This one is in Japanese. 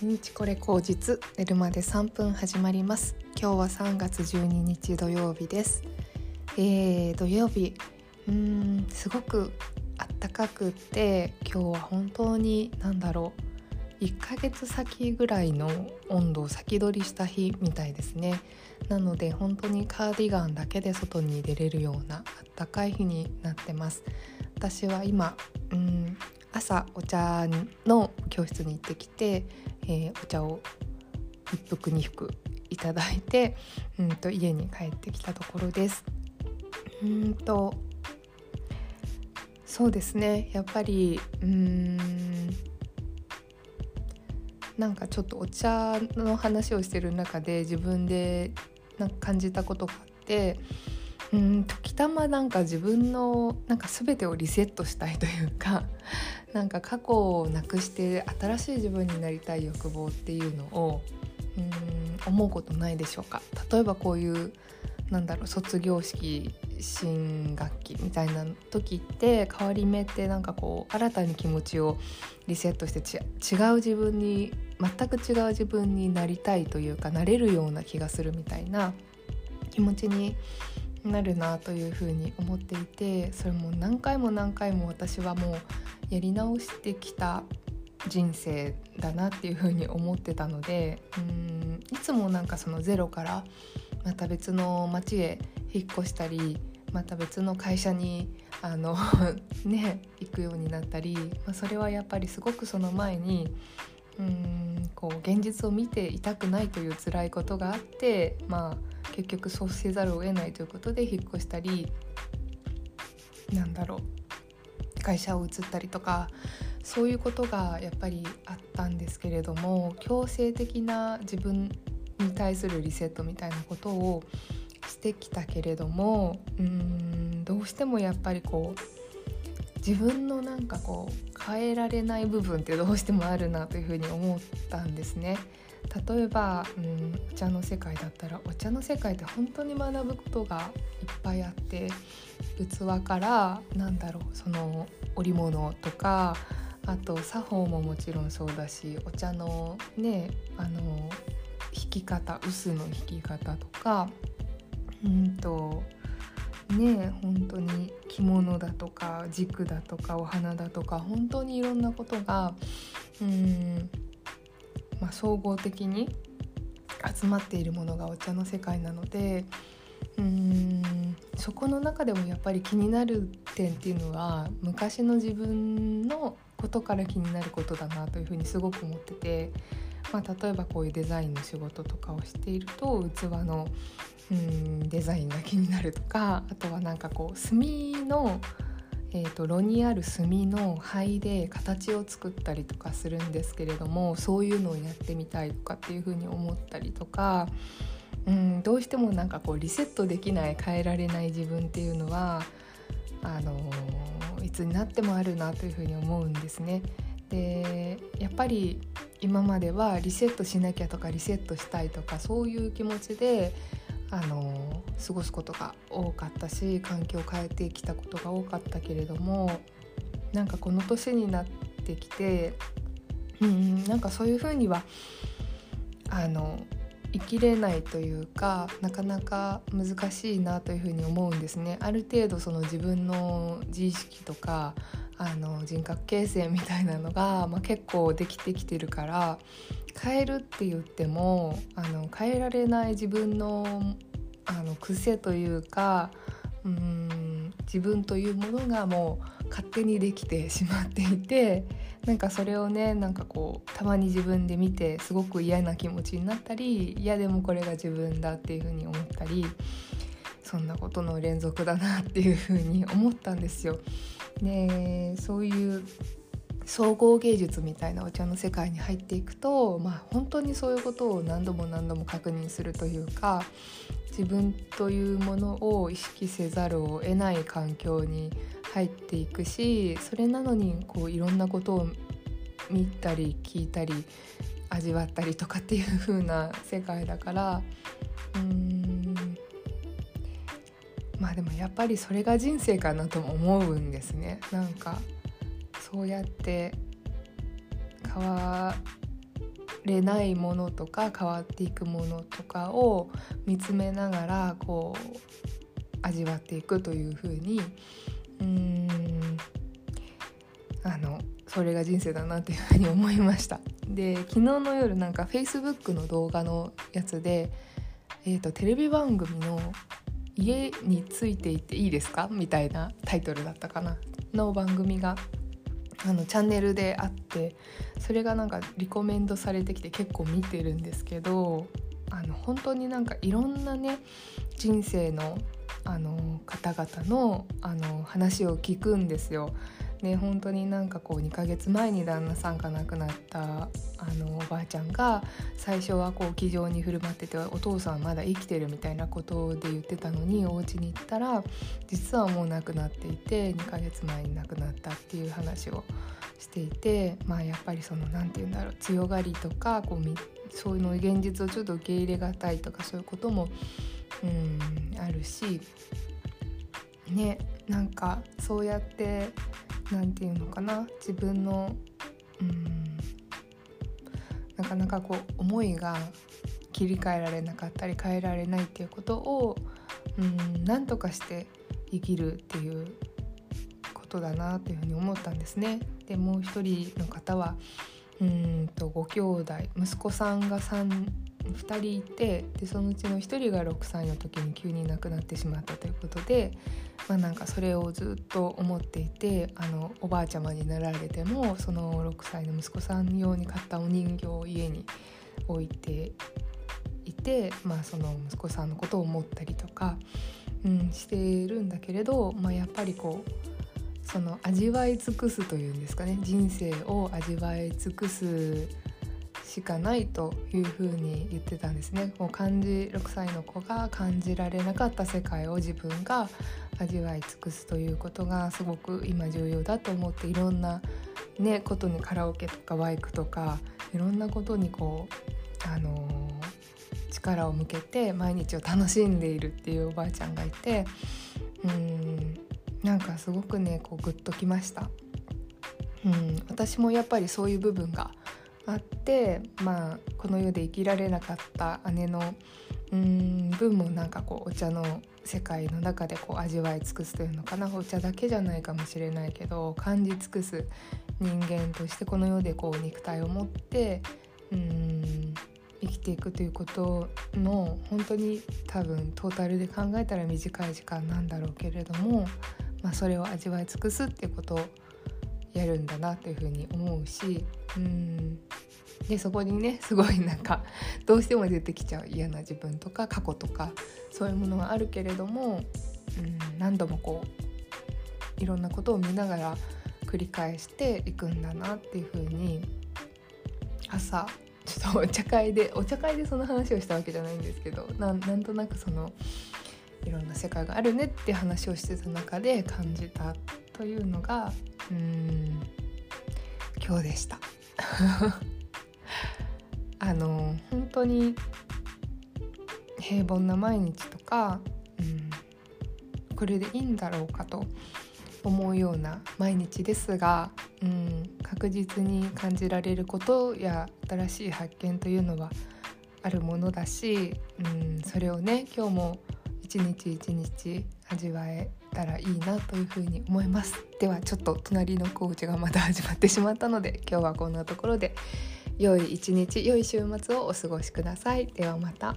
毎日これ口実寝るまで3分始まります。今日は3月12日土曜日です。えー、土曜日。うーんすごくあったかくって今日は本当に何だろう。1ヶ月先ぐらいの温度を先取りした日みたいですね。なので本当にカーディガンだけで外に出れるようなあったかい日になってます。私は今うん朝お茶の教室に行ってきて、えー、お茶を1服2服いただいて うんと家に帰ってきたところです。うんとそうですねやっぱりうんなんかちょっとお茶の話をしてる中で自分でなんか感じたことがあってうん時たまなんか自分のなんか全てをリセットしたいというか なんか過去をなくして新しい自分になりたい欲望っていうのをうん思うことないでしょうか？例えばこういうなんだろう卒業式新学期みたいな時って変わり目ってなんかこう新たに気持ちをリセットして違う自分に全く違う自分になりたいというかなれるような気がするみたいな気持ちになるなというふうに思っていてそれも何回も何回も私はもうやり直してきた人生だなっていうふうに思ってたのでうんいつもなんかそのゼロからまた別の町へ引っ越したりまた別の会社にあの ね行くようになったり、まあ、それはやっぱりすごくその前にうんこう現実を見ていたくないという辛いことがあってまあ結局そうせざるを得ないということで引っ越したりなんだろう会社を移ったりとかそういうことがやっぱりあったんですけれども強制的な自分に対するリセットみたいなことをしてきたけれどもうんどうしてもやっぱりこう自分のなんかこう変えられない部分ってどうしてもあるなというふうに思ったんですね。例えば、うん、お茶の世界だったらお茶の世界って本当に学ぶことがいっぱいあって器からなんだろうその織物とかあと作法ももちろんそうだしお茶のねあの引き方臼の引き方とかうんとね本当に着物だとか軸だとかお花だとか本当にいろんなことがうんまあ、総合的に集まっているものがお茶の世界なのでうーんそこの中でもやっぱり気になる点っていうのは昔の自分のことから気になることだなというふうにすごく思ってて、まあ、例えばこういうデザインの仕事とかをしていると器のうんデザインが気になるとかあとはなんかこう墨のえーと、炉にある炭の灰で形を作ったりとかするんですけれどもそういうのをやってみたいとかっていうふうに思ったりとか、うん、どうしてもなんかこうリセットできない変えられない自分っていうのはあのー、いつになってもあるなというふうに思うんですね。でやっぱり今まではリセットしなきゃとかリセットしたいとかそういう気持ちであの過ごすことが多かったし環境を変えてきたことが多かったけれどもなんかこの年になってきてうんなんかそういうふうにはあの生きれないというかなかなか難しいなというふうに思うんですね。ある程度その自分の自意識とかあの人格形成みたいなのが、まあ、結構できてきてるから変えるって言ってもあの変えられない自分のあの癖というかうん自分というものがもう勝手にできてしまっていてなんかそれをねなんかこうたまに自分で見てすごく嫌な気持ちになったり嫌でもこれが自分だっていうふうに思ったりそんなことの連続だなっていうふうに思ったんですよ。でそういう総合芸術みたいなお茶の世界に入っていくと、まあ、本当にそういうことを何度も何度も確認するというか自分というものを意識せざるを得ない環境に入っていくしそれなのにこういろんなことを見たり聞いたり味わったりとかっていう風な世界だからうんまあでもやっぱりそれが人生かなとも思うんですね。なんかそうやって変われないものとか変わっていくものとかを見つめながらこう味わっていくというふうにうんあのそれが人生だなというふうに思いました。で昨日の夜なんか Facebook の動画のやつで、えーと、テレビ番組の「家についていっていいですか?」みたいなタイトルだったかなの番組があのチャンネルであってそれがなんかリコメンドされてきて結構見てるんですけどあの本当になんかいろんなね人生のあの方々のあの話を聞くんですよ。ね本当になんかこう2ヶ月前に旦那さんが亡くなったあのおばあちゃんが最初はこう気丈に振る舞っててお父さんまだ生きてるみたいなことで言ってたのにお家に行ったら実はもう亡くなっていて2ヶ月前に亡くなったっていう話をしていてまあやっぱりその何て言うんだろう強がりとかこうそういうの現実をちょっと受け入れがたいとかそういうこともうんあるしねなんかそうやって何て言うのかな？自分のうんなかなかこう思いが切り替えられなかったり変えられないっていうことをうん何とかして生きるっていうことだなというふうに思ったんですね。でもう一人の方はうんとご兄弟息子さんが 3, 2人いてでそのうちの1人が6歳の時に急に亡くなってしまったということで、まあ、なんかそれをずっと思っていてあのおばあちゃまになられてもその6歳の息子さん用に買ったお人形を家に置いていて、まあ、その息子さんのことを思ったりとか、うん、しているんだけれど、まあ、やっぱりこうその味わい尽くすというんですかね人生を味わい尽くすしかないというふうに言ってたんですねもう感じ6歳の子が感じられなかった世界を自分が味わい尽くすということがすごく今重要だと思っていろんな、ね、ことにカラオケとかバイクとかいろんなことにこう、あのー、力を向けて毎日を楽しんでいるっていうおばあちゃんがいてうんなんかすごくねこうグッときました。うん、私もやっぱりそういう部分があってまあこの世で生きられなかった姉のうん分もなんかこうお茶の世界の中でこう味わい尽くすというのかな。お茶だけじゃないかもしれないけど感じ尽くす人間としてこの世でこう肉体を持ってうん生きていくということの本当に多分トータルで考えたら短い時間なんだろうけれどもまあ、それを味わい尽くすってことをやるんだなというふうに思うしうん。でそこにね すごいなんかどうしても出てきちゃう嫌な自分とか過去とかそういうものがあるけれどもうん何度もこういろんなことを見ながら繰り返していくんだなっていうふうに朝ちょっとお茶会でお茶会でその話をしたわけじゃないんですけどなんとなくそのいろんな世界があるねって話をしてた中で感じたというのがうん今日でした。あの本当に平凡な毎日とか、うん、これでいいんだろうかと思うような毎日ですが、うん、確実に感じられることや新しい発見というのはあるものだし、うん、それをね今日も一日一日味わえたらいいなというふうに思います。ではちょっと隣のコーチがまた始まってしまったので今日はこんなところで良い一日良い週末をお過ごしくださいではまた。